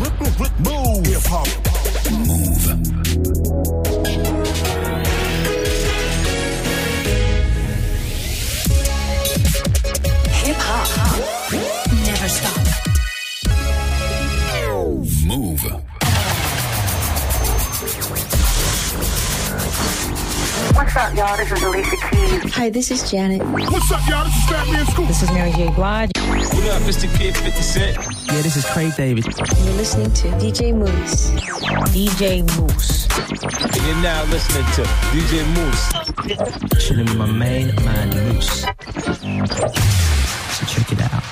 Move. Hip hop. Move. Hip hop. Never stop. Move. What's up, y'all? This is Alicia Keys. Hi, this is Janet. What's up, y'all? This is Fat Man Scoop. This is Mary J. Blige. What up, it's the kid 50 Cent. Yeah, this is Craig David. You're listening to DJ Moose. DJ Moose. And you're now listening to DJ Moose. Chilling with my main man, Moose. So check it out.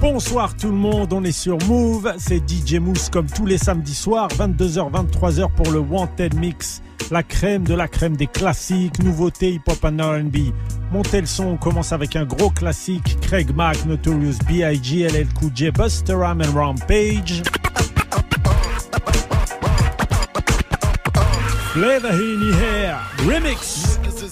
Bonsoir tout le monde, on est sur Move, c'est DJ Mousse comme tous les samedis soirs, 22h, 23h pour le Wanted Mix, la crème de la crème des classiques, nouveautés hip-hop and R&B. Montez le son, on commence avec un gros classique, Craig Mack, Notorious B.I.G., LL Cool Buster Ram and Rampage. Flavor in your hair, remix.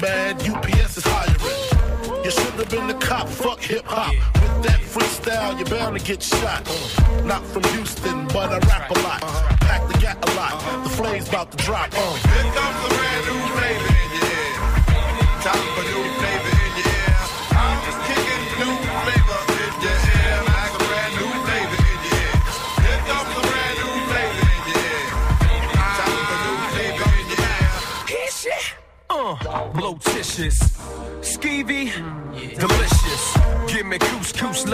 mad, UPS is hiring. You should have been the cop, fuck hip hop. With that freestyle, you're bound to get shot. Not from Houston, but I rap a lot. Pack the gat a lot. The flame's about to drop. Uh.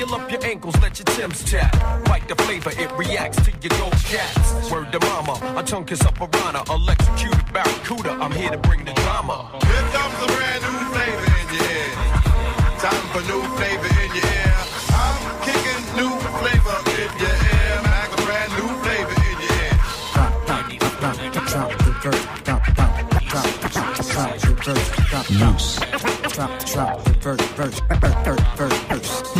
Oil up your ankles, let your Tim's tap. Bite the flavor, it reacts to your gold cats. Word to mama, a tongue kiss up a piranha, electrocuted barracuda. I'm here to bring the drama. Here comes a brand new flavor in your ear. Time for new flavor in your ear. I'm kicking new flavor in your ear. Like a brand new flavor in your ear. Drop the verse, drop, drop, drop, drop, drop the verse, drop, Mouss. Drop, drop the verse, verse, verse, verse, verse.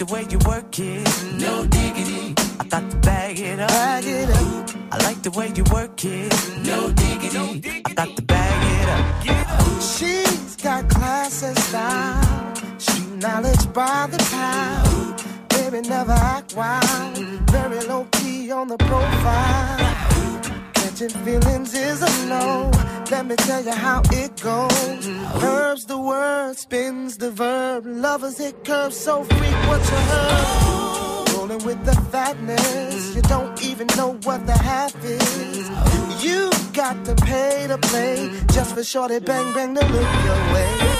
the way you work it. No diggity. I got to bag it up. Bag it up. I like the way you work it. No diggity. I got to bag it up. She's got class and style. Street knowledge by the pound. Baby, never act wild. Very low key on the profile. Feelings is a no. Let me tell you how it goes. Herbs the word, spins the verb. Lovers hit curves so what you heard. Rolling with the fatness, you don't even know what the half is. You got to pay to play just for shorty bang bang to look your way.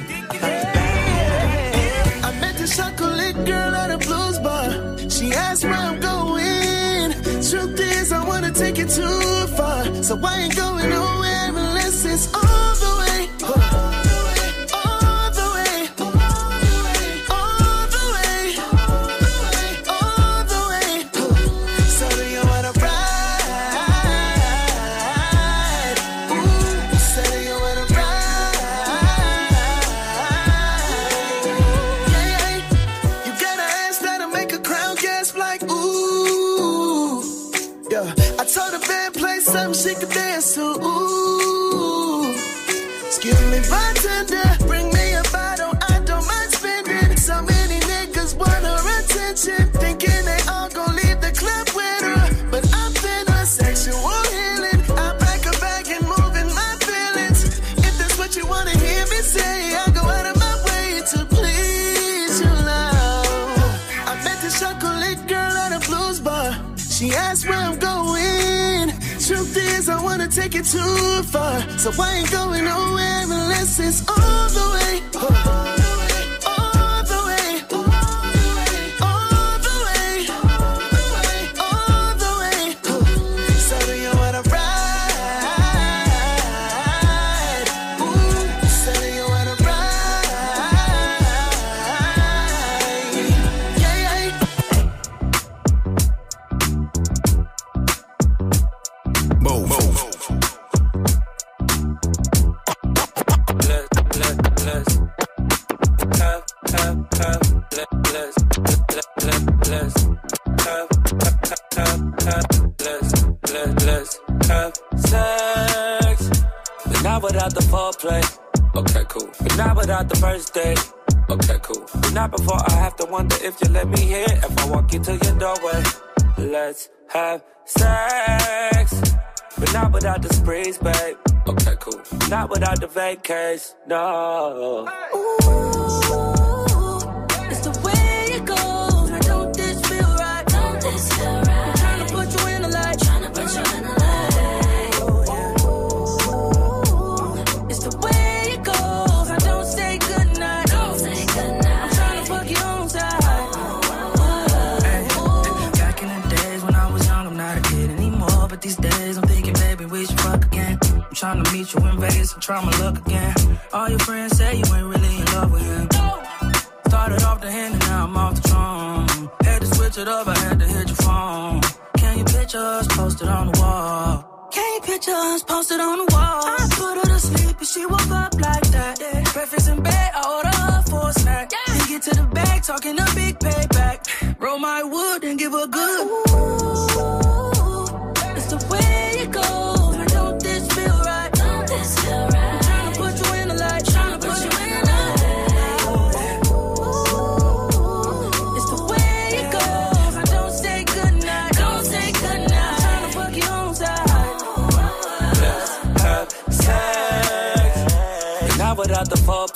Take it too far. So I ain't going nowhere unless it's all take it too far. So I ain't going nowhere unless it's all the way. Sex, but not without the foreplay. Okay, cool. But not without the first date. Okay, cool. But not before I have to wonder if you let me in. If I walk into your doorway, let's have sex. But not without the sprees, babe. Okay, cool. Not without the vacays, no. It's meet you in Vegas and try my luck again. All your friends say you ain't really in love with him. Started off the hand and now I'm off the throne. Had to switch it up, I had to hit your phone. Can you picture us posted on the wall? Can you picture us posted on the wall? I put her to sleep and she woke up like that. Breakfast in bed, I order her for a snack. Then get to the bag, talking a big payback. Roll my wood and give her good. It's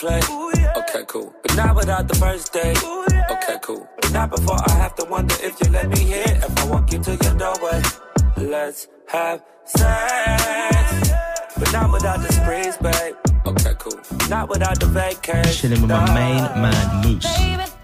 the foreplay. Okay, cool. But not without the first date. Okay, cool. But not before I have to wonder if you let me in. If I walk into your doorway, let's have sex. But not without the sprees, babe. Okay, cool. Not without the vacation. Chilling with my main man, Mouss.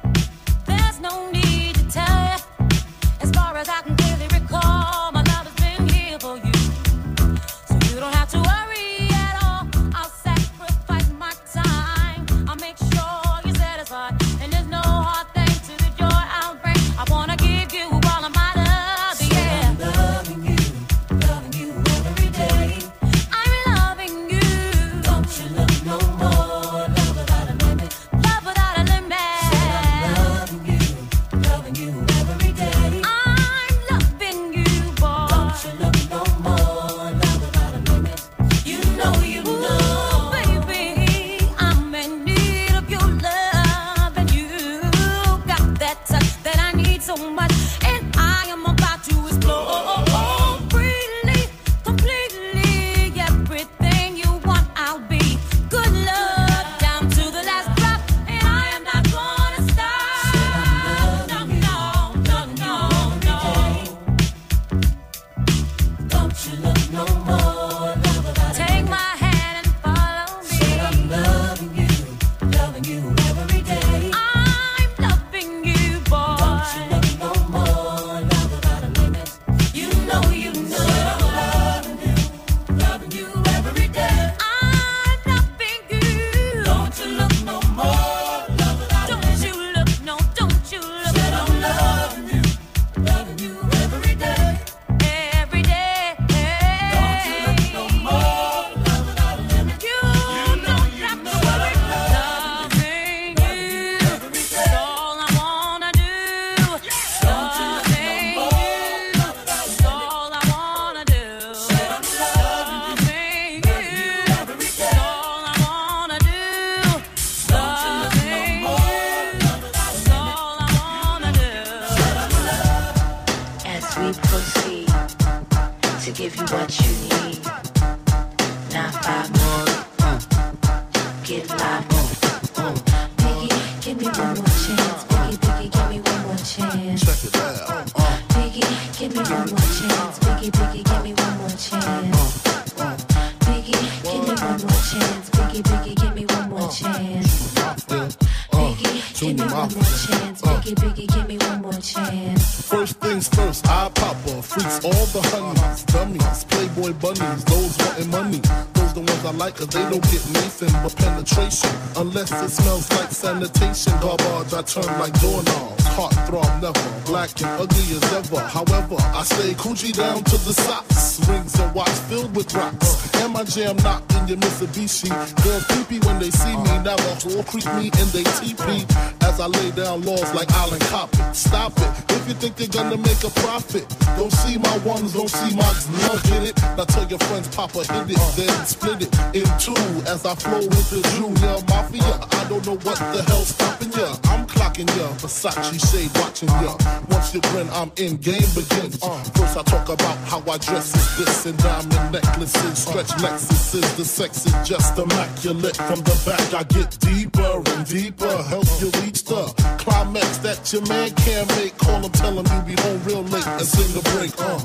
Cause they don't get Nathan but penetration. Unless it smells like sanitation. Garbage, I turn like doorknobs. Heart throb never, black and ugly as ever. However, I stay coochie down to the socks. Rings and watch filled with rocks. And my jam knocked in your Mitsubishi. Girls creepy when they see me. Never whole creep me in they TP. As I lay down laws like Island Coppet. Stop it. If you think they're gonna make a profit, don't see my ones, don't see my love hit it. Now tell your friends, Papa hit it, then split it in two. As I flow with the Junior Mafia, I don't know what the hell's stopping ya. I'm clocking ya, Versace shade watching ya. Once you grin, I'm in, game begins. Uh, first I talk about how I dress is this and diamond necklaces, stretch Lexuses. The sex is just immaculate. From the back I get deeper and deeper, help you reach the climax that your man can't make. Call him, tell him you be home real late and sing the break. Uh.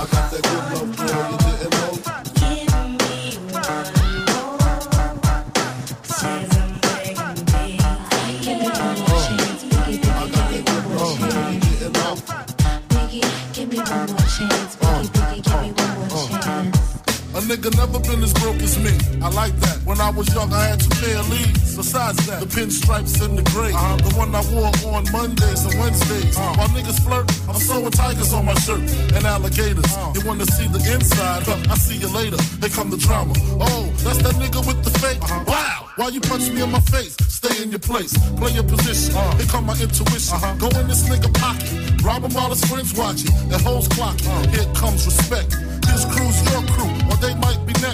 I got that good love, I like that. When I was young, I had two pair of leads. Besides that, the pinstripes and the gray. Uh-huh. The one I wore on Mondays and Wednesdays. Uh-huh. While niggas flirt, I'm sewing tigers on my shirt and alligators. Uh-huh. You wanna see the inside? Huh, I see you later. Here come the drama. Oh, that's that nigga with the fake. Wow. Why you punch me in my face? Stay in your place. Play your position. Here come my intuition. Go in this nigga pocket. Rob him while his friends watching. And hoes clocking. Here comes respect. This crew's your crew,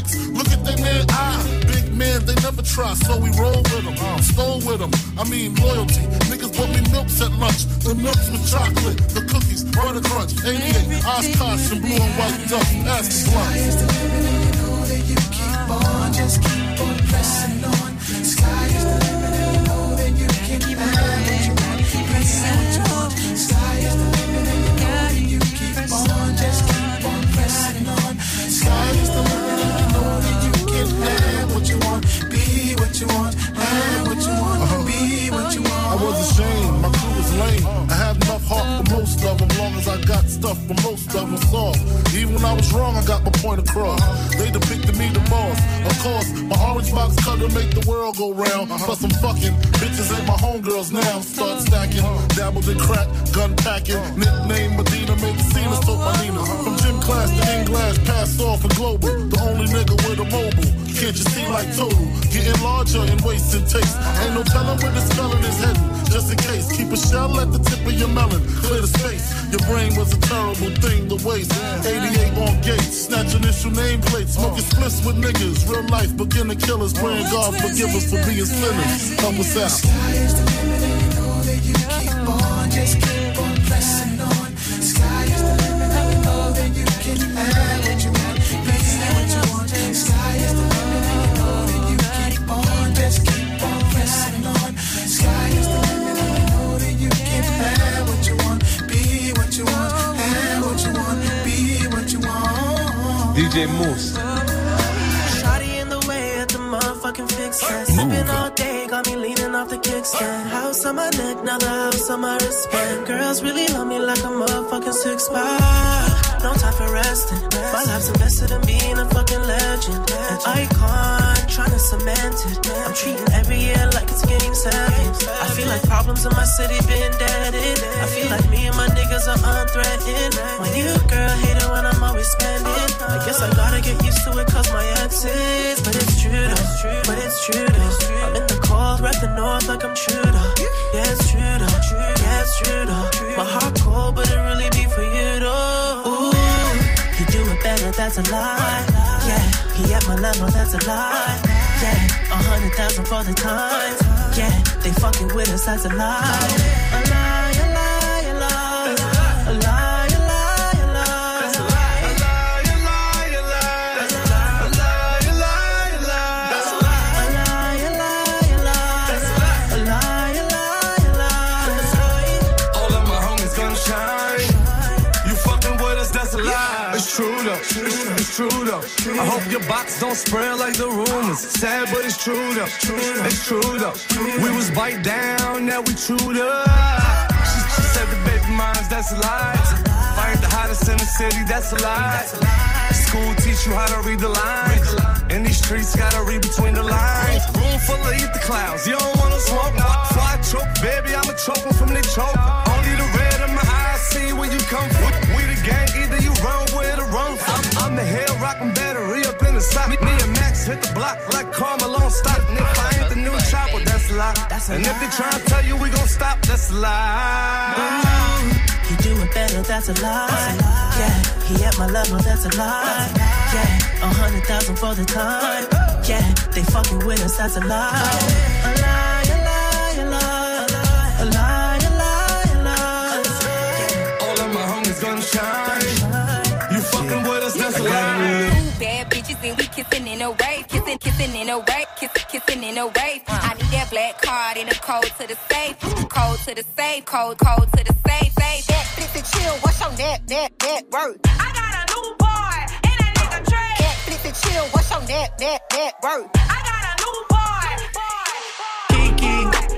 next. Look at they man eye. Big men, they never try, so we roll with them. Stole with them. I mean, loyalty. Niggas bought me milks at lunch. The milks with chocolate, the cookies, butter crunch, 88, Oshkosh, and blue and white duck. Ask the blunt. Just keep on got stuff for most of them soft. Even when I was wrong, I got my point across. They depicted me the boss. Of course, my orange box cutter make the world go round. Plus I'm fucking bitches ain't my homegirls now. Start stacking, dabbled in crack, gun packing. Nickname Medina, made the scene of my Nina. From gym class to in glass, passed off for global. The only nigga with a mobile. Can't you see like total? Getting larger and taste. Ain't no telling where this felon is heading. Just in case, keep a shell at the tip of your melon. Clear the space. Your brain was a terrible thing to waste. 88 on gates, snatch initial nameplates. Smoking splits with niggas. Real life beginner killers. Praying God forgive us for being sinners. Help us out. Sky is the limit, know that you keep on. Just keep on on. Sky is the limit, know that you can DJ Mouss. Shotty in the way at the motherfucking fix it. Sipping all day, got me leaning off the kickstand. House on my neck, now the house on my wristband. Girls really love me like a motherfucking six pack. No time for resting. My life's invested in being a fucking legend. An icon, trying to cement it. I'm treating every year like it's game seven. I feel like problems in my city been deaded. I feel like me and my niggas are unthreatened. When you girl hate it when I'm always spending. I guess I gotta get used to it cause my exes. But it's true though, but it's true though. I'm in the cold, rep the north like I'm though. Yeah, it's true though, yeah, it's true though. My heart cold, but it really be for you though. Ooh, you do it better, that's a lie. Yeah, he at my level, that's a lie. Yeah, a hundred thousand for the time. Yeah, they fucking with us, that's a lie. I hope your box don't spread like the rumors. Sad, but it's true though. It's true though. We was bite down, now we chewed up. She, she said the baby minds, that's a lie. If ain't the hottest in the city, that's a lie. School teach you how to read the lines. In these streets, gotta read between the lines. Room full of eat the clouds. You don't wanna smoke, no. Fly choke, baby, I'ma choke from the choke. Only the red in my eyes see where you come from. We the gang, either you run with or run. I'm, I'm the hell rockin' hit the block like Carmelo stop. And if I ain't the new chopper, that's a lie. and if they try to tell you we gon' stop, that's a lie. He doing better, that's a lie. Yeah, he at my level, that's a lie. Yeah, a hundred thousand for the time. Yeah, they fucking with us, that's a lie. A lie, kissing in a wave, kissing, kissing in a wave, kissing, kissing in a wave. I need that black card and a code to the safe, code to the safe, code, code to the safe, safe. That flip and chill, what's your net, net, net worth? I got a new boy and that nigga Trey. That flip and chill, what's your net, net, net worth? I got a new boy. Kiki,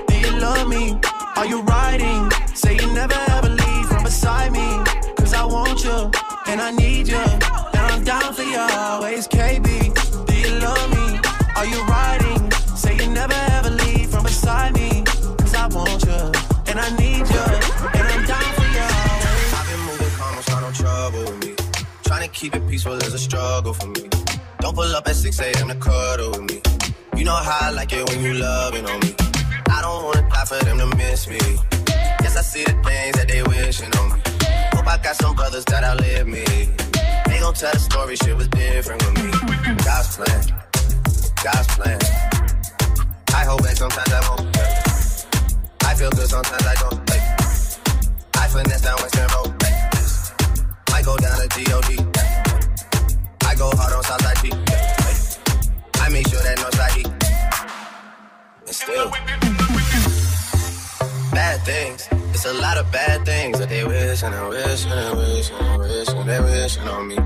do you love me? Are you riding? Say you never ever leave from beside me. Cause I want you and I need you. And I'm down for you always, KB. Are you riding? Say you never ever leave from beside me. Cause I want you and I need you. And I'm down for you. I've been moving calm, don't no trouble with me. Trying to keep it peaceful is a struggle for me. Don't pull up at 6 a.m. to cuddle with me. You know how I like it when you loving on me. I don't wanna die for them to miss me. Yes, I see the things that they wishing on me. Hope I got some brothers that outlive me. They gon' tell the story, shit was different with me. God's plan, God's plan. I hold back sometimes I won't. I feel good sometimes I don't. Like, I finesse down Weston Road. I go down to G.O.D. I go hard on Southside G. I make sure that Northside E. And still, bad things. It's a lot of bad things that they wish and they wish and they wish and they wish and they wishing on me.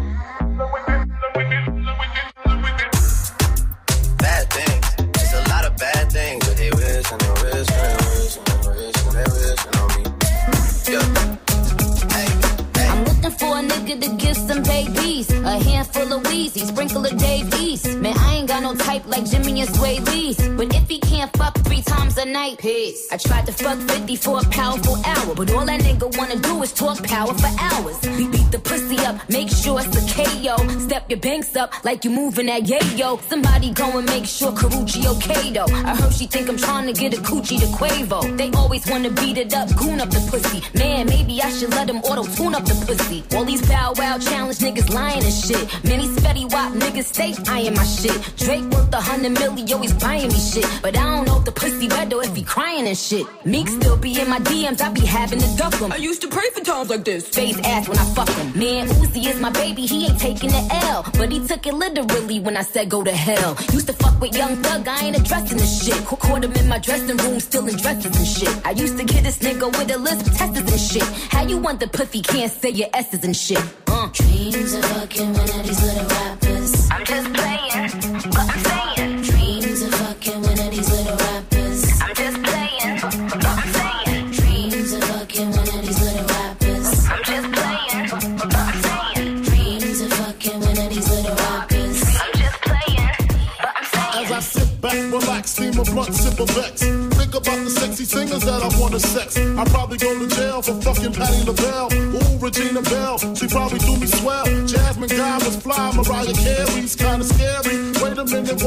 Nigga to give some babies. A handful of Weezy, sprinkle of Dave East. Man, I ain't got no type like Jimmy and Sway. But if he can't fuck three times a night, peace. I tried to fuck 50 for a powerful hour. But all that nigga wanna do is talk power for hours. Beat, beat the pussy up, make sure it's a KO. Step your banks up like you moving that yayo. Somebody go and make sure Karrueche okay though. I heard she think I'm trying to get a coochie to Quavo. They always wanna beat it up, goon up the pussy. Man, maybe I should let them auto tune up the pussy. All these bow wow challenge niggas lying and shit. Many spetty wop niggas stay eyeing my shit. Drake worth a hundred million, always buying me shit. But I don't know if the pussy wet or if he crying and shit. Meek still be in my DMs, I be having to duck him. I used to pray for times like this. Face ass when I fuck him. Man, Uzi is my baby, he ain't taking the L. But he took it literally when I said go to hell. Used to fuck with young thug, I ain't addressing the shit. Ca- Caught him in my dressing room, still in dresses and shit. I used to get this nigga with a list of testers and shit. How you want the pussy can't say your S's and shit. Uh. Dreams of fucking one of these little rappers. I'm just playing, but I'm saying. Dreams of fucking one of these little rappers. I'm just playing, but I'm saying. Dreams of fucking one of these little rappers. I'm just playing, but I'm saying. Dreams of fucking one of these little rappers. I'm just playing, but I'm saying. As I sit back, relax, steam a blunt, sip a vex. Think about the sexy singers that I wanna sex. I probably go to jail for fucking Patti LaBelle. Ooh, Regina Belle,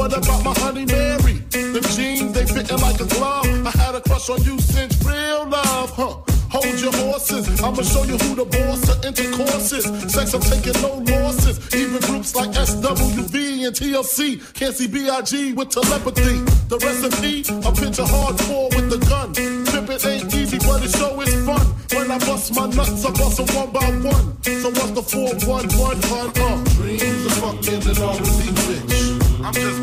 what about my honey Mary? Them jeans, they fitting like a glove. I had a crush on you since real love, huh? Hold your horses, I'ma show you who the boss of intercourse is. Sex, I'm taking no losses. Even groups like SWV and TLC can't see BIG with telepathy. The recipe, a picture hardcore with the gun. Pimpin' ain't easy, but it show is fun. When I bust my nuts, I bust them one by one. So what's the 411 hun? Uh, dreams of fucking and all the bitch. I'm just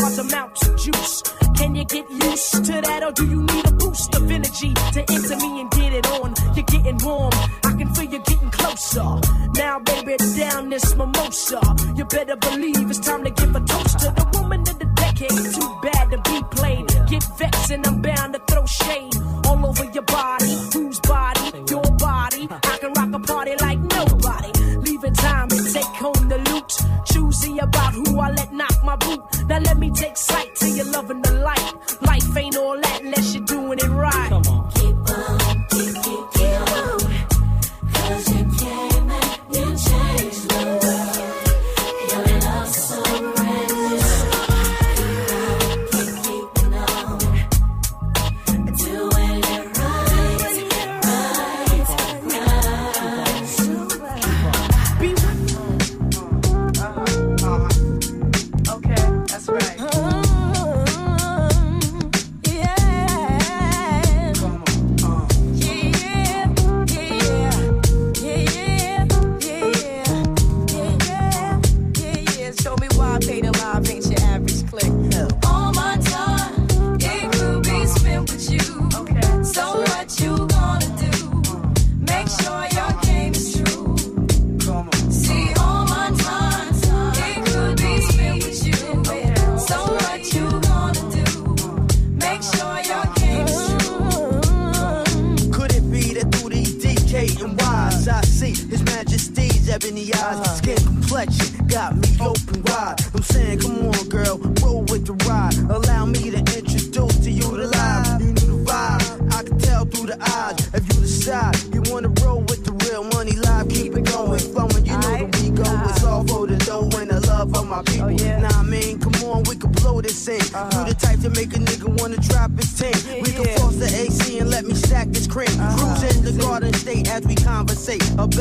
large amounts of juice. Can you get used to that, or do you need a boost of energy to enter me and get it on? You're getting warm, I can feel you getting closer. Now, baby, down this mimosa. You better believe it's time to give a toast to the woman of the decade. Too bad to be played. Get vexed, and I'm bound to throw shade all over your body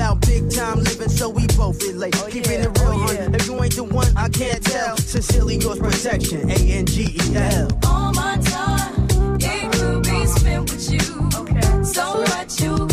about big time living, so we both relate. Oh, Keeping yeah. it real, oh, yeah. If you ain't the one, I can't tell. Sincerely yours, protection. A N G E L. All my time, it could be spent with you. Okay. So much you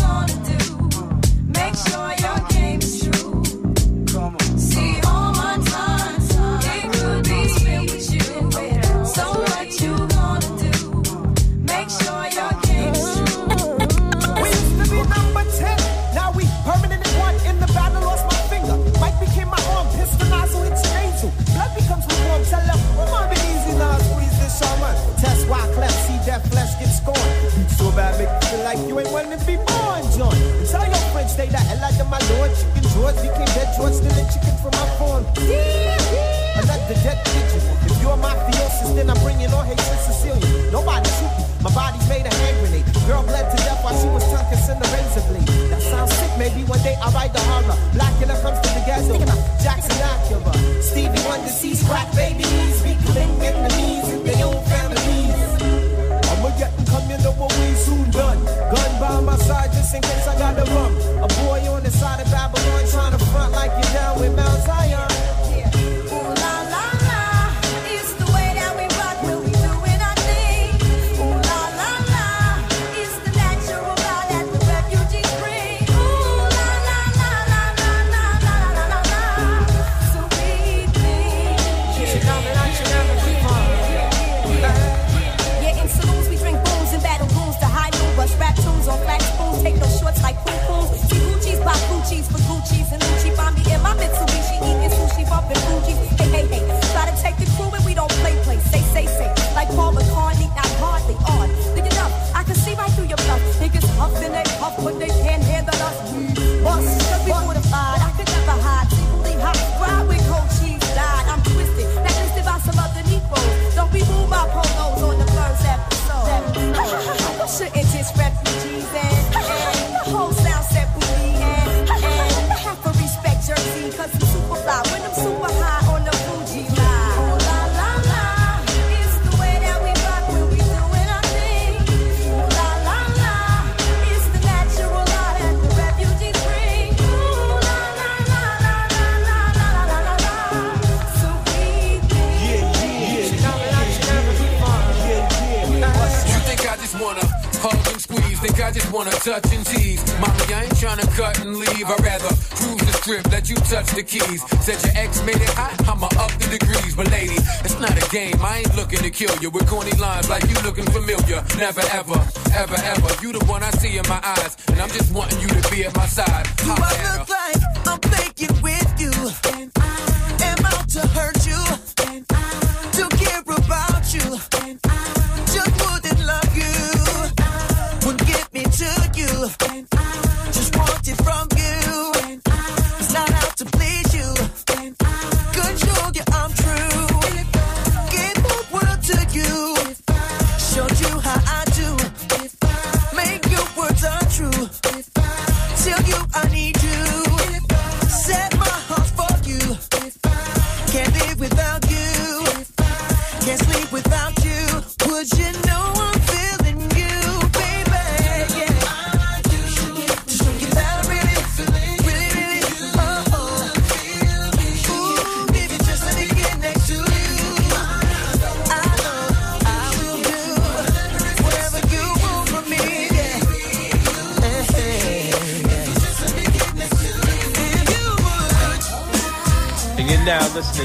George became dead George stealing chicken from my phone. I'm not the dead pigeon. If you're my theosis, then I'm bringing all hate to Sicilian. Nobody shoot me. My body's made a hand grenade. Girl bled to death while she was tunked in the razor blade. That sounds sick. Maybe one day I'll write the horror. Black and comes to the ghetto. Jackson Acura. Stevie Wonder sees crack baby.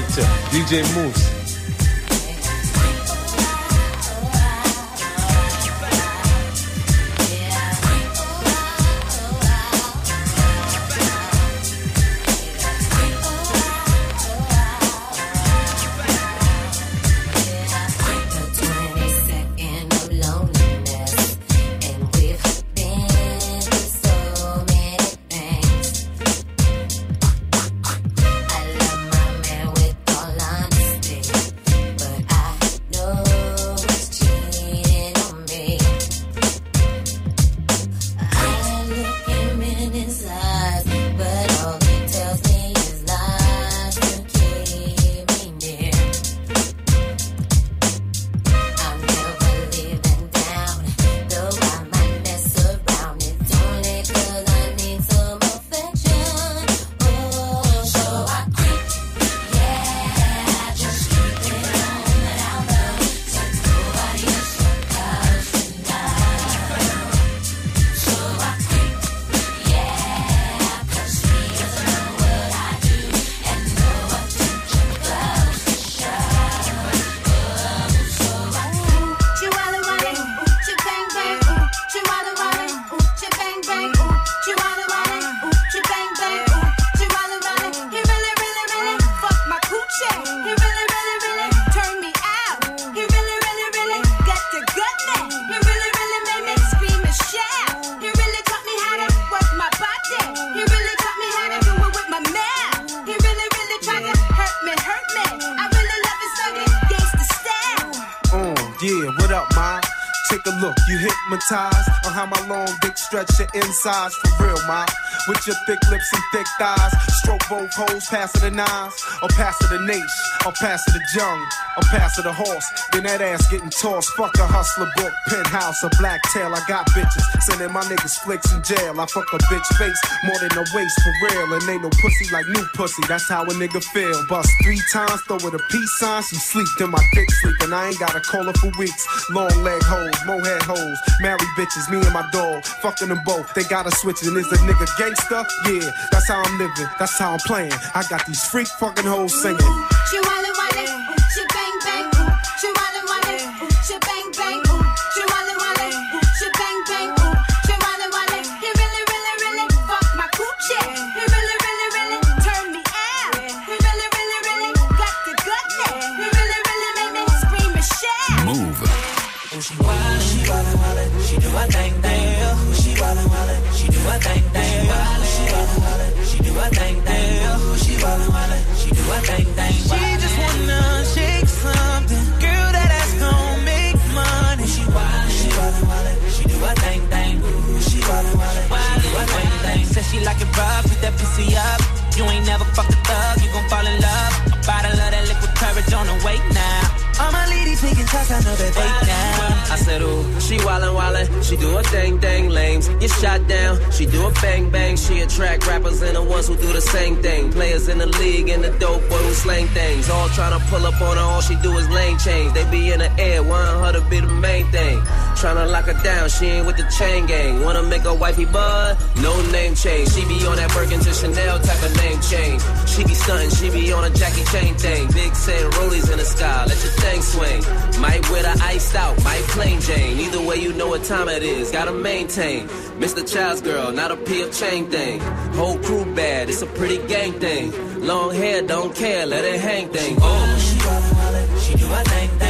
listening to DJ Mouss. Look, you hypnotized on how my long dick stretch your insides for real, ma. With your thick lips and thick thighs, stroke both holes, pass it the nines or pass it the nation. I'll pass to the Jung, I'll pass to the Horse. Then that ass getting tossed. Fuck a hustler book, penthouse, a black tail. I got bitches, sending my niggas flicks in jail. I fuck a bitch face more than a waist for real. And ain't no pussy like new pussy, that's how a nigga feel. Bust three times, throw it a peace sign. She sleep, then my dick sleep, and I ain't gotta call her for weeks. Long leg hoes, mohead hoes, married bitches, me and my dog. Fucking them both, they gotta switch. And is a nigga gangster? Yeah, that's how I'm living, that's how I'm playing. I got these freak fucking hoes singing you all cero. She wildin', wildin', she do a thing, thing, lames. Get shot down, she do a bang, bang. She attract rappers and the ones who do the same thing. Players in the league and the dope boy who slang things. All tryna pull up on her, all she do is lane change. They be in the air, wanting her to be the main thing. Tryna lock her down, she ain't with the chain gang. Wanna make her wifey bud? No name change. She be on that Birkin to Chanel type of name change. She be stunting, she be on a Jackie Chain thing. Big said rollies in the sky, let your thing swing. Might wear the iced out, might plain Jane. Either way, you know what time it is. Gotta maintain. Mr. Child's girl, not a peel chain thing. Whole crew bad, it's a pretty gang thing. Long hair, don't care, let it hang thing. Oh, she she do her thing thing.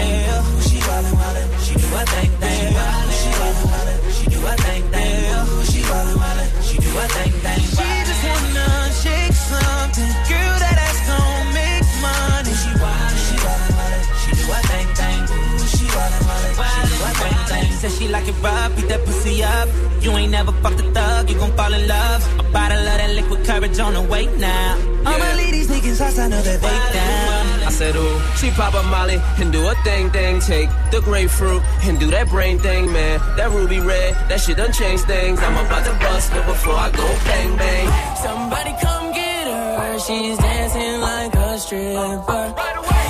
Said she like it rough, beat that pussy up. You ain't never fucked a thug, you gon' fall in love. A bottle of that liquid courage on the way now. All my ladies taking shots, I know that they down. I said, ooh, she pop a molly and do a thing, thing. Take the grapefruit and do that brain thing, man. That ruby red, that shit done changed things. I'm about to bust it before I go bang, bang. Somebody come get her. She's dancing like a stripper.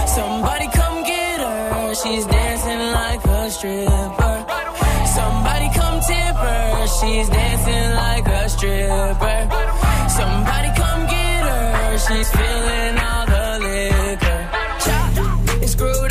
Somebody come get her. She's dancing like a stripper. Her. She's dancing like a stripper. Somebody come get her. She's feeling all the liquor. Chop, it's screwed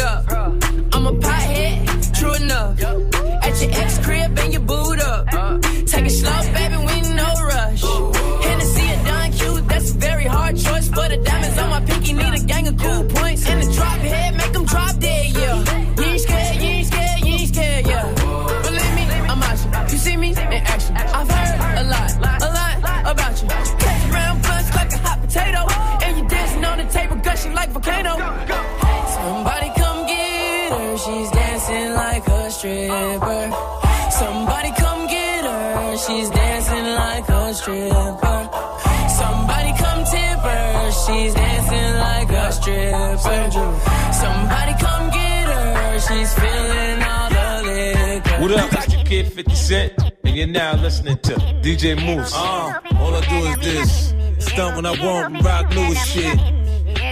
up? Kid 50 Cent, and you're now listening to DJ Mouss. Uh, all I do is this. Stunt when I want rock newest shit.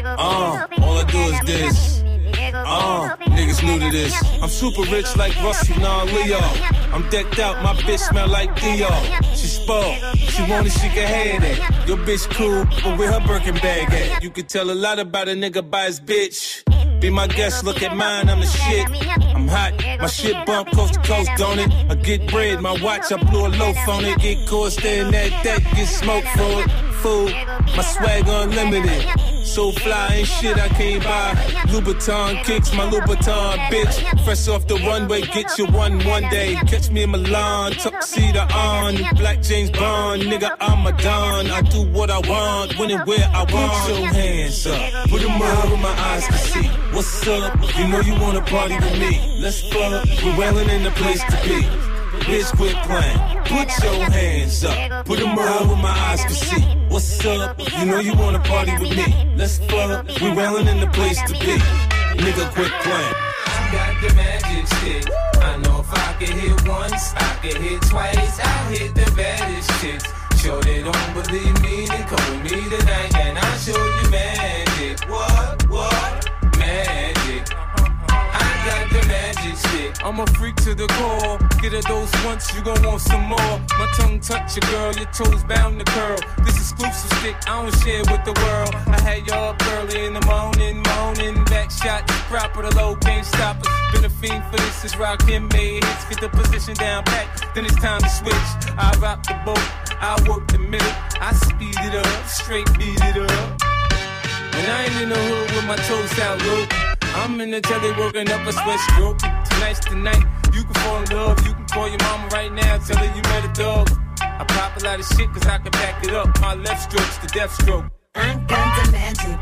Uh, all I do is this. Uh, niggas new to this. I'm super rich like Russell non Leo. I'm decked out, my bitch smell like Dior. She spoiled, she want it, she can have that. Your bitch cool, but where her Birkin bag at? You can tell a lot about a nigga by his bitch. Be my guest, look at mine, I'm the shit. Hot, my shit bump coast to coast, don't it? I get bread, my watch, I blew a loaf on it. Get caught staring at that, get smoked for it. Food, my swag unlimited. So fly and shit I can't buy. Louboutin kicks my Louboutin, bitch. Fresh off the runway, get you one one day. Catch me in Milan, tuxedo on. Black James Bond, nigga, I'm a don. I do what I want, when and where I want. Put your hands up, put them up where my eyes can see. What's up? You know you wanna party with me. Let's fuck, we're wailing in the place to be. Bitch, quit playing. Put your hands up. Put them up where my eyes can see. What's up? You know you wanna party with me. Let's fuck. We wailing in the place to be. Nigga, quit playing. I got the magic stick. I know if I can hit once, I can hit twice. I hit the baddest chicks. Sure they don't believe me, then come with me tonight and I'll show you magic. What? What? Magic. Got the magic. I'm a freak to the core. Get a dose once, you gon' want some more. My tongue touch your girl, your toes bound to curl. This exclusive stick, I don't share with the world. I had y'all up early in the morning, moaning. Back shot, proper, the low can't stop us. Been a fiend for this, is rockin' made hits. Get the position down pat, then it's time to switch. I rock the boat, I work the middle. I speed it up, straight beat it up. And I ain't in the hood with my toes out, look. I'm in the telly working up a sweat stroke. Tonight's the night. You can fall in love. You can call your mama right now. Tell her you met a dog. I pop a lot of shit cause I can back it up. My left stroke's the death stroke. I got the magic.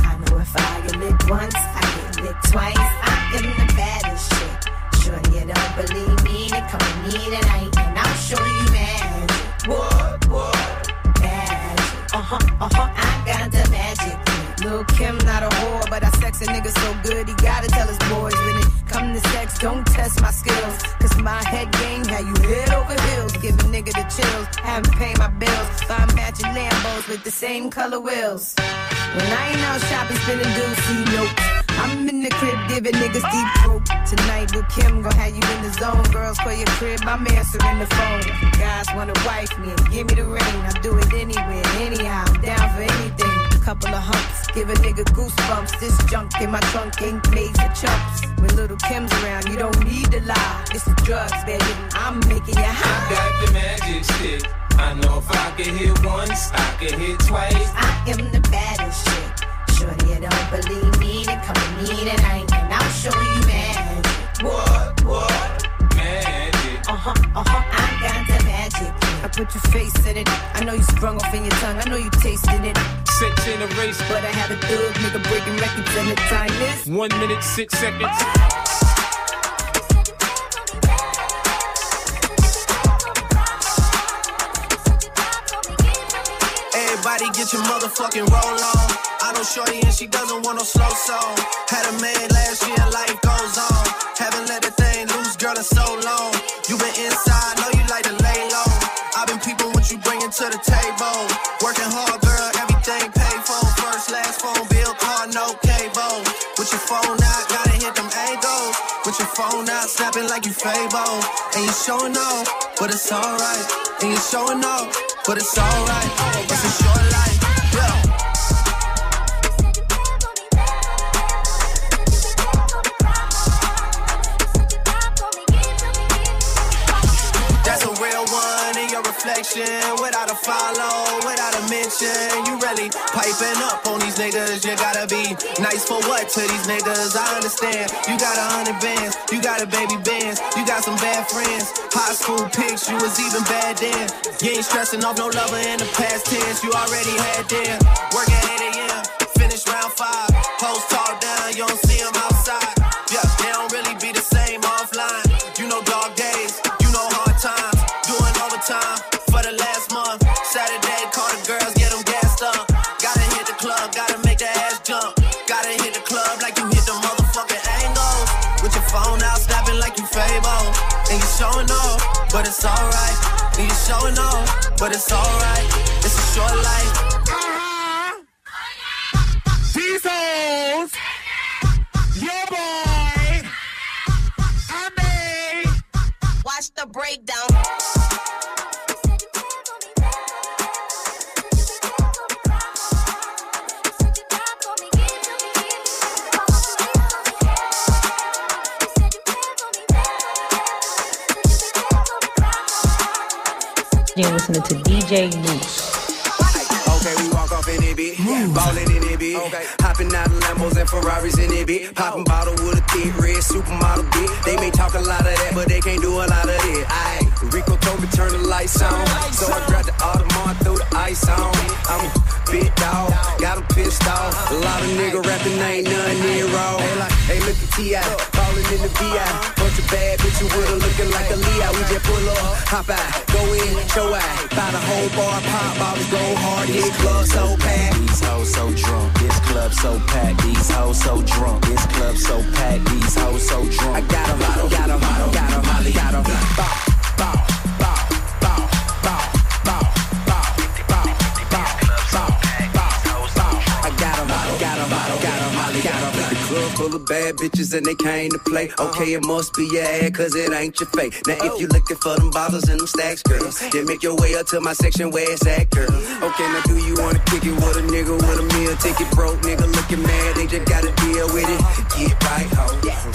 I know if I get lit once, I get lit twice. I am in the baddest shit. Sure you don't believe me, then come with me tonight and I'll show you magic. What? What? Magic. Uh huh. Uh huh. I got the magic. Lil Kim not a whore, but I sex a nigga so good he gotta tell his boys when it come to sex, don't test my skills. Cause my head game had you head over heels, give a nigga the chills, haven't paid my bills, buy matching Lambo hoes with the same color wheels. When I ain't out shopping, spending doozy, nope. I'm in the crib giving niggas deep throat. Tonight with Kim, gon' have you in the zone. Girls for your crib, I'm answering the phone. Guys wanna wife me, and give me the ring. I do it anywhere, anyhow. I'm down for anything. Couple of humps, give a nigga goosebumps. This junk in my trunk ain't made for chumps. When little Kim's around, you don't need to lie. It's the drugs, baby. I'm making you high. I got the magic stick. I know if I can hit once, I can hit twice. I am the baddest chick. Shorty, you don't believe me, then come with me tonight, and I'll show you magic. What, what? Magic. Uh huh, uh huh, I got the magic. I put your face in it. I know you sprung off in your tongue. I know you tasted it. Six in a race, But I have a thug nigga breaking records, and the time is. one minute, six seconds. Everybody get your motherfucking roll on. I know Shorty and she doesn't want no slow song. Had a man last year, life goes on. Haven't let the thing loose, girl, in so long. You been inside, know you like to lay low. I've been peeping what you bringing to the table. Working hard, phone out, snapping like you Fable. And you showing off, but it's alright. And you showing off, but it's alright. It's a short life. That's a real one in your reflection. Without a follow, without a mention. You really piping up on these niggas. You gotta be nice for what to these niggas? I understand. You got a hundred bands, you got a baby bands, you got some bad friends. High school pics, you was even bad then. You ain't stressing off no lover in the past tense. You already had them. Working 8 a.m., finish round five. Post talk down, you don't but it's alright. And you showing off, but it's alright. It's a short life. These hoes, your boy, I made. Watch the breakdown. You're listening to DJ Mouss. Okay, we walk off in it, bitch. Ballin' in it, bitch. Hopping out of Lambos and Ferraris in it, bitch. Poppin' bottle with a thick red supermodel, bitch. They may talk a lot of that, but they can't do a lot of it. Aye. Rico told me turn the lights on. So I grabbed the Audemars, threw the ice on. I'm a big dog, got him pissed off. A lot of nigga rapping, ain't nothing near raw. Hey, like, hey, look at T.I. Ballin' in the V.I. Bunch of bad bitches with her looking like a Leo. We just pull up, hop out, go in, show out. Buy the whole bar, pop bottles, go hard, hit club so packed. These hoes so drunk, this club so packed. These hoes so drunk, this club so packed. These hoes so drunk. I got got 'em, got 'em, got 'em, Molly, got 'em. Bow, full of bad bitches and they came to play. Okay, it must be your ad, cause it ain't your fake. Now if you looking for them bottles and them stacks, girl, then make your way up to my section where it's at, girl. Okay, now do you wanna kick it with a nigga with a meal ticket? Broke nigga looking mad, they just gotta deal with it. Get right, ho.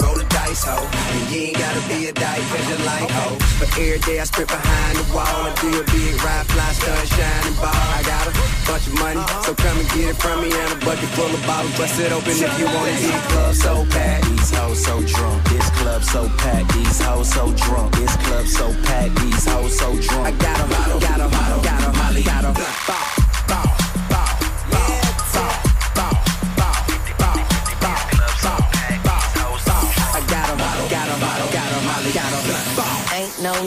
Roll the dice, ho. And you ain't gotta be a dyke cause you like ho. But every day I sprint behind the wall and do a big ride, fly, stun, shining ball. I got a bunch of money, so come and get it from me and a bucket full of bottles. Bust it open if you wanna it. Hit club so packed. These hoes so drunk, this club so packed. These hoes so drunk, this club so packed. These hoes so drunk. I got a model, got a 'em, got 'em, Molly, got 'em. Bow, bow,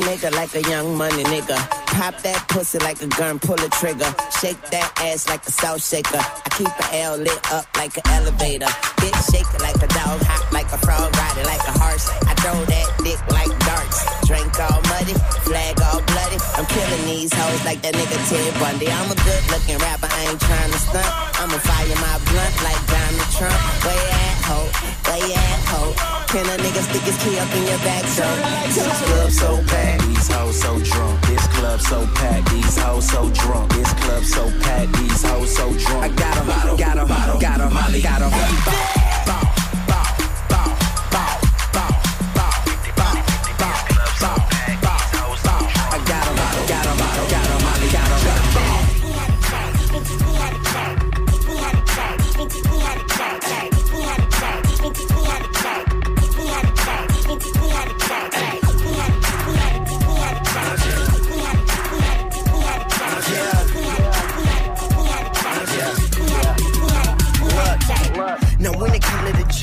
nigga like a young money nigga. Pop that pussy like a gun, pull a trigger. Shake that ass like a salt shaker. I keep a L lit up like an elevator. Bitch shake it like a dog, hop like a frog, ride it like a horse. I throw that dick like darts. Drink all muddy, flag all bloody. I'm killing these hoes like that nigga Ted Bundy. I'm a good looking rapper, I ain't trying to stunt. I'ma fire my blunt like Donald Trump. Where at, ho? Where at, ho? Can a nigga stick his key up in your back, so? So packed, these hoes so drunk. Club so packed, these hoes so drunk. This club so packed, these hoes so drunk. I got a got 'em, got got 'em, got 'em, got 'em. I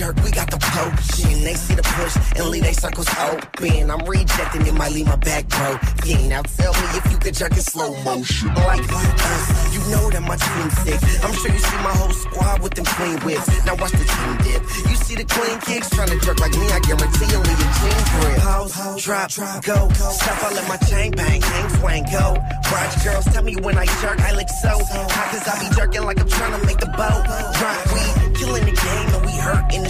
jerk, we got the potion. They see the push and leave they circles open. I'm rejecting it, might leave my back broken. Now tell me if you could jerk in slow motion. Like us, you know that my team sick. I'm sure you see my whole squad with them clean whips. Now watch the team dip. You see the clean kicks trying to jerk like me, I guarantee you'll leave your jeans grip. Pause, drop, go. Stop, I let my chain bang, hang, swang, go. Watch girls tell me when I jerk, I look so hot cause I be jerking like I'm trying to make the boat. Drop weed, killing the game and we hurt in the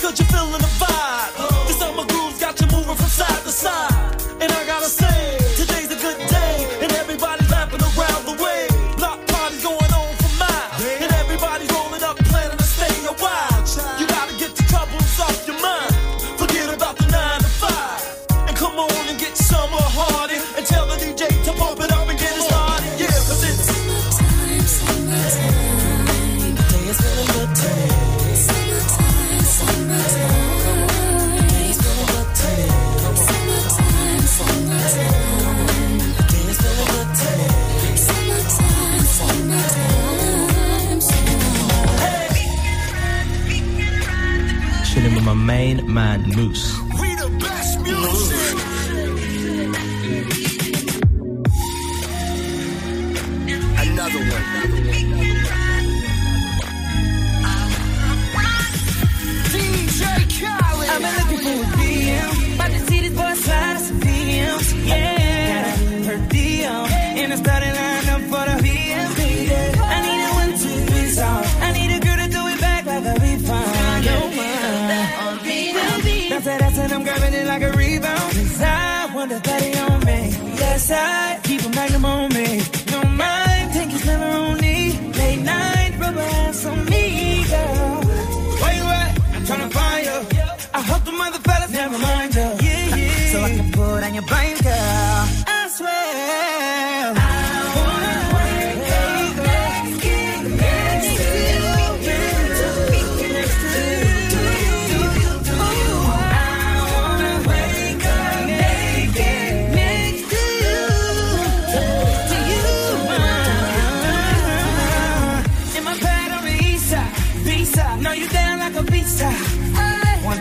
Because you're feeling the vibe.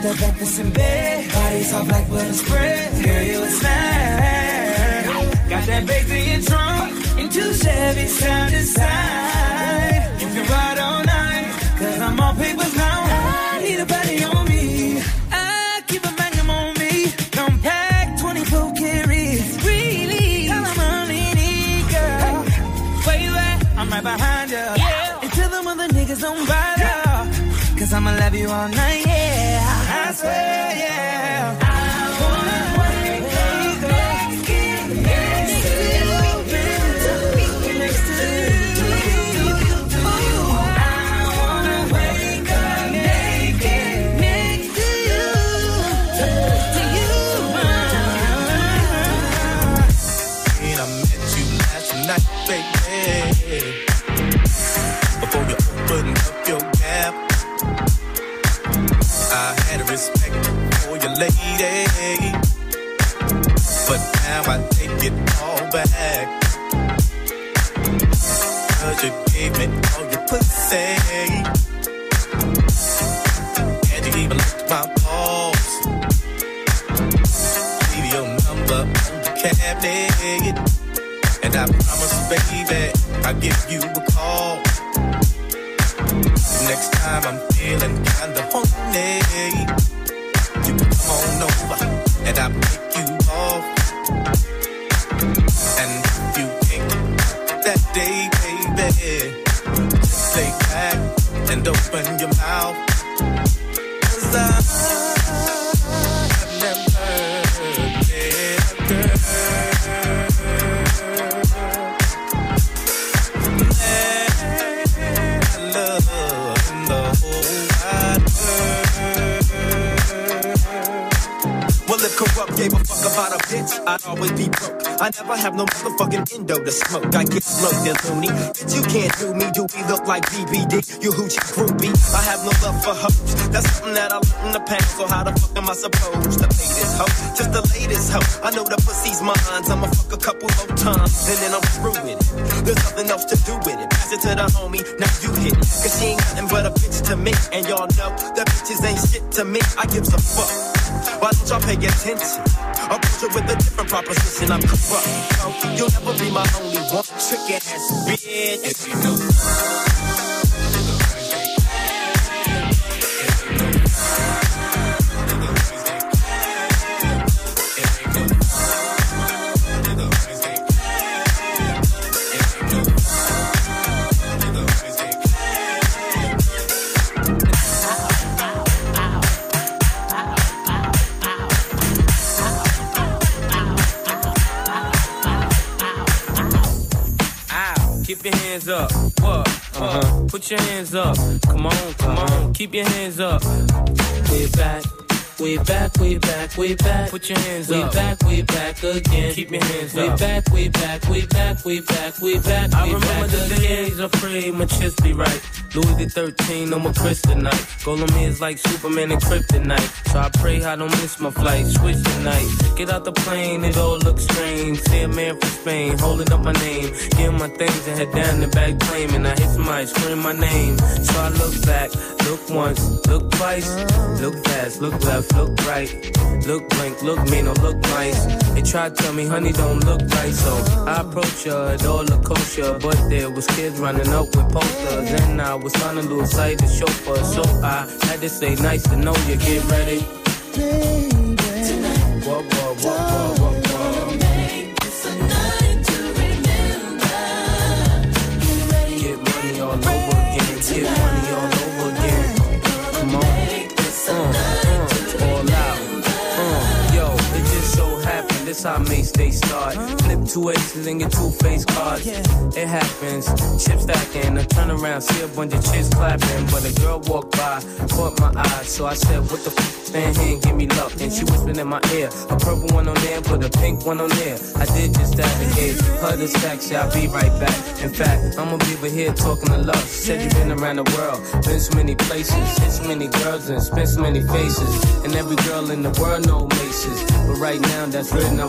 The breakfast in bed, bodies off like butter spread. Girl, you a snack. Got that baked in trunk, and two Chevys side to side. You can ride all night, cause I'm on papers now. I need a body on me. I keep a magnum on me. Don't pack 24 carries. Really, all I'm only need, girl. Where you at? I'm right behind you. Yeah. And tell them other niggas don't bother. Cause I'ma love you all night, yeah. Yeah. Lady. But now I take it all back. Cause you gave me all your pussy. And you even licked my balls. Leave your number on the cabinet. And I promise, baby, I'll give you a call. Next time I'm feeling kinda horny, on over and I'll pick you off. And if you think that day, baby, lay back and open your mouth. 'Cause I've gave a fuck about a bitch, I'd always be broke. I never have no motherfucking endo to smoke. I get smoked and loony. Bitch, you can't do me. Do we look like BBD? You hoochie groupie. I have no love for hoes. That's something that I learned in the past. So how the fuck am I supposed to pay this hoe? Just the latest hoe. I know the pussy's mine. I'ma fuck a couple more times. And then I'm through with it. There's nothing else to do with it. Pass it to the homie. Now you hit it. Cause she ain't nothing but a bitch to me. And y'all know that bitches ain't shit to me. I give a fuck. Why don't y'all pay attention? Approach it with a different proposition. I'm corrupt. You'll never be my only one. Trick ass bitch. If you know. Hands up. What? Uh-huh. Put your hands up. Come on, come on. Keep your hands up. Way back. We back, we back, we back. Put your hands up, We up. back, we back again. Keep your hands up, We up. back, we back, we back, we back, we back. I we remember back the again. days chest be right. Louis the 13, no more kryptonite. Golem is like Superman and kryptonite. So I pray I don't miss my flight. Switch tonight. Get out the plane, it all looks strange. See a man from Spain holding up my name. Give my things and head down the back claiming. I hit somebody scream my name. So I look back, look once, look twice, look fast, look left, look right. Look blank, look mean, or look nice. They try to tell me, honey, don't look right. So I approach her, it all looked kosher. But there was kids running up with posters. And I was trying to lose sight of chauffeur. So I had to say, nice to know you, get ready. This how mates they start. Flip two aces and get two face cards. It happens. Chip stacking. I turn around, see a bunch of chicks clapping. But a girl walked by, caught my eye. So I said, What the f? Stand here and give me luck. And she whispered in my ear, A purple one on there, put a pink one on there. I did just that and gave her the stack. Yeah, I'll be right back. In fact, I'm gonna be over here talking to love. Said you've been around the world, been so many places, hit so many girls and spent so many faces. And every girl in the world know maces. But right now, that's really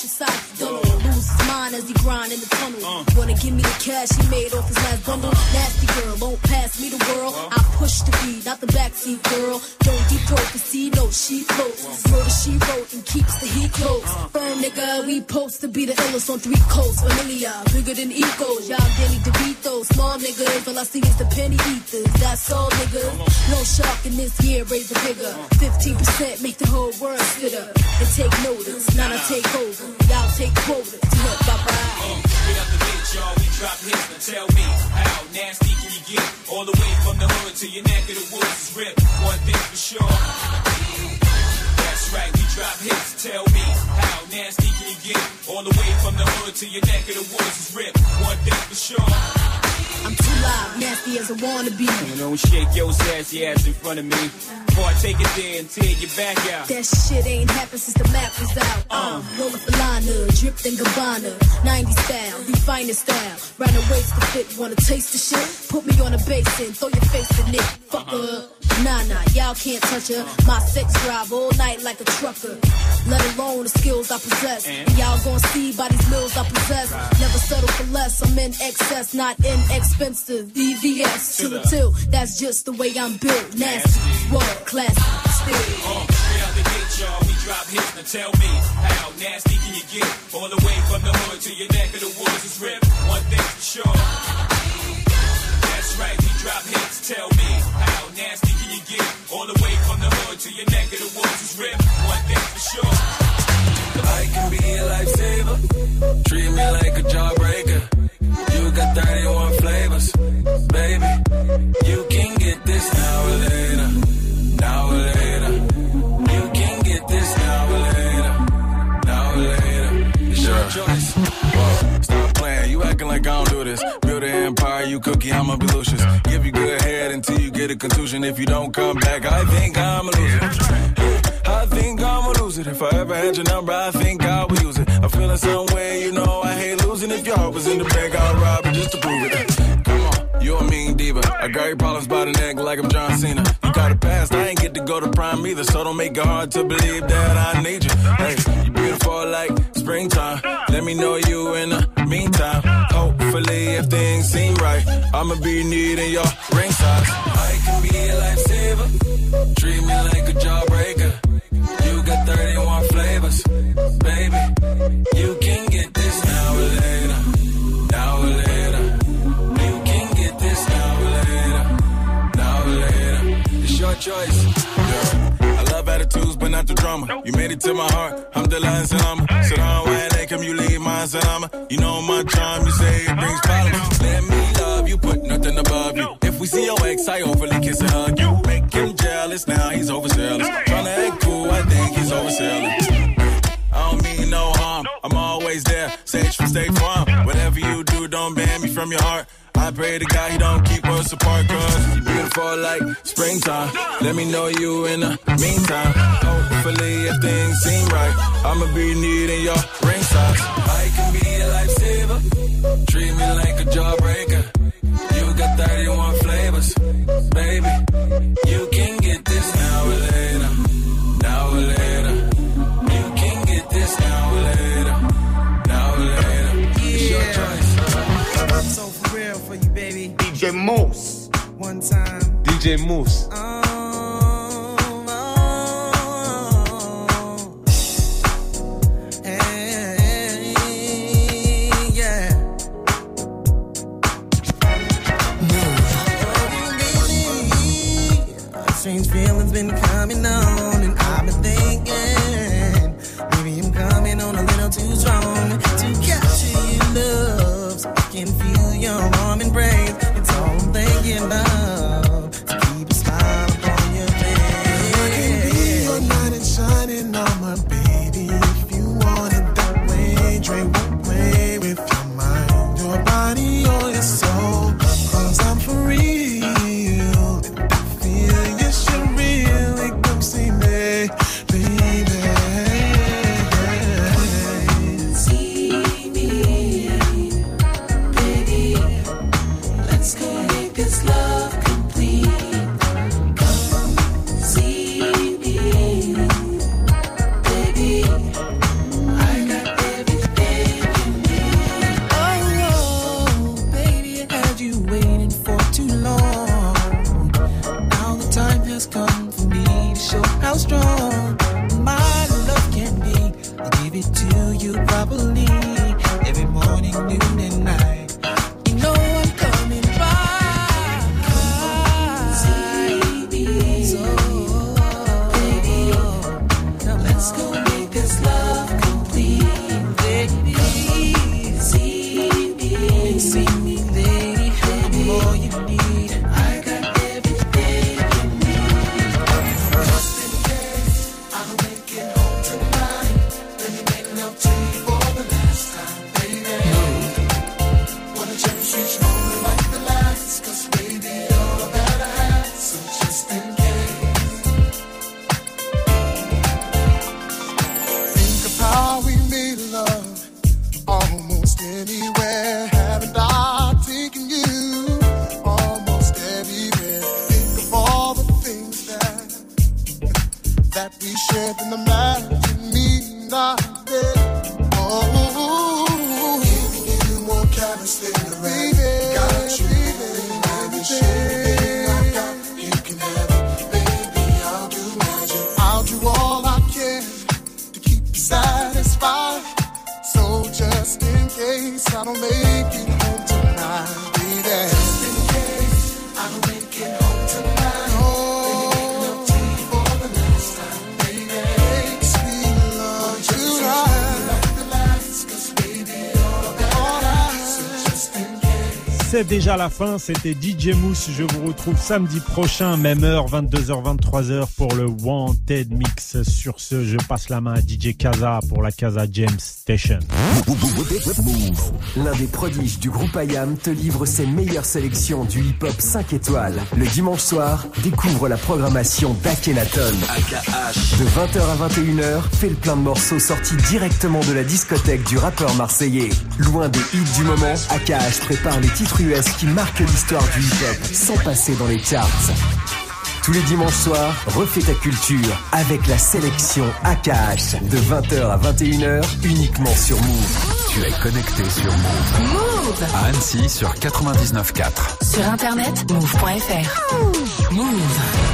out your sight. Don't lose his mind as he grind in the tunnel. Uh. Wanna give me the cash he made off his last bundle? Nasty girl, won't pass me the world. Uh. I push the beat, not the backseat girl. Don't deep throat, cause see no she floats. Uh. Murder she wrote and keeps the heat close. Firm nigga, we post to be the illest on three coasts. Familiar, bigger than egos. Y'all Danny DeVito, small niggas. All I see is the penny eaters. That's all niggas. No shark in this year, raise the bigger. 15% make the whole world sit up and take notice. Now I take over. Y'all take quotas. Bye bye. Straight out the gate, y'all, we drop hits. Now tell me, how nasty can you get? All the way from the hood to your neck of the woods is ripped. One thing for sure. That's right, we drop hits. Tell me, how nasty can you get? All the way from the hood to your neck of the woods is ripped. One thing for sure. I'm too loud, nasty as I wanna be. You know, shake your sassy ass in front of me. Take it there and tear your back out. That shit ain't happened since the map was out. Uh, roll up a liner, dripped in Gabbana. 90 style, the finest style. Round the waist to fit, wanna taste the shit? Put me on a basin, throw your face in it. Fuck her. Nah, nah, y'all can't touch her. My sex drive all night like a trucker. Let alone the skills I possess. And y'all gonna see by these mills I possess. Never settle for less. I'm in excess, not inexpensive. VVS to the till. That's just the way I'm built. Nasty, world class, still. Uh, straight out the gate, y'all, we drop hits. Now tell me, how nasty can you get? All the way from the hood to your neck of the woods is ripped. One thing for sure. That's right, we drop hits. Tell me, how nasty can you get? All the way from the hood to your neck of the woods is ripped. One thing for sure. I can be a lifesaver. Treat me like a jawbreaker. You got 31 flavors, baby. You can get this now or later. Now or later. You can get this now or later. Now or later. It's your choice. Whoa, stop playing. You acting like I don't do this. Build an empire, you cookie, I'ma be Lucius. Give you good head until you get a contusion. If you don't come back, I think I'm a loser. I think I'ma lose it. If I ever had your number, I think I would use it. I'm feeling some way, you know I hate losing. If your heart was in the bank, I'd rob it just to prove it. You a mean diva. I got your problems by the neck like I'm John Cena. You got a past, I ain't get to go to prime either, so don't make it hard to believe that I need you. Hey, you beautiful like springtime. Let me know you in the meantime. Hopefully, if things seem right, I'ma be needing your ring size. I can be a lifesaver. Treat me like a jawbreaker. You got 31 flavors, baby. You can get choice. Yeah. I love attitudes, but not the drama. You made it to my heart. I'm the lion salama. Sit down, why they come, you leave my salama. You know my charm, you say it brings problems. Let me love you, put nothing above you. If we see your ex, I overly kiss and hug you. Make him jealous, now he's overzealous. Tryna act cool, I think he's overselling. I don't mean no harm. I'm always there. Sage from State Farm. Whatever you do, don't ban me from your heart. I pray to God he don't keep us apart, cause you beautiful like springtime. Let me know you in the meantime. Hopefully, if things seem right, I'ma be needing your ring size. I can be a lifesaver. Treat me like a jawbreaker. You got 31 flavors, baby. You can DJ Mouss. One time. DJ Mouss. yeah. Déjà la fin, c'était DJ Mousse. Je vous retrouve samedi prochain, même heure, 22h, 23h pour le Wanted Mix. Sur ce, je passe la main à DJ Kaza pour la Kaza James Station. L'un des prodiges du groupe IAM, te livre ses meilleures sélections du hip-hop 5 étoiles. Le dimanche soir, découvre la programmation d'Akenaton. De 20h à 21h, fais le plein de morceaux sortis directement de la discothèque du rappeur marseillais. Loin des hits du moment, AKH prépare les titres US qui marquent l'histoire du hip-hop sans passer dans les charts. Tous les dimanches soirs, refais ta culture avec la sélection AKH de 20h à 21h uniquement sur Move. Tu es connecté sur Move. Move À Annecy sur 99.4. Sur internet, move.fr. Move.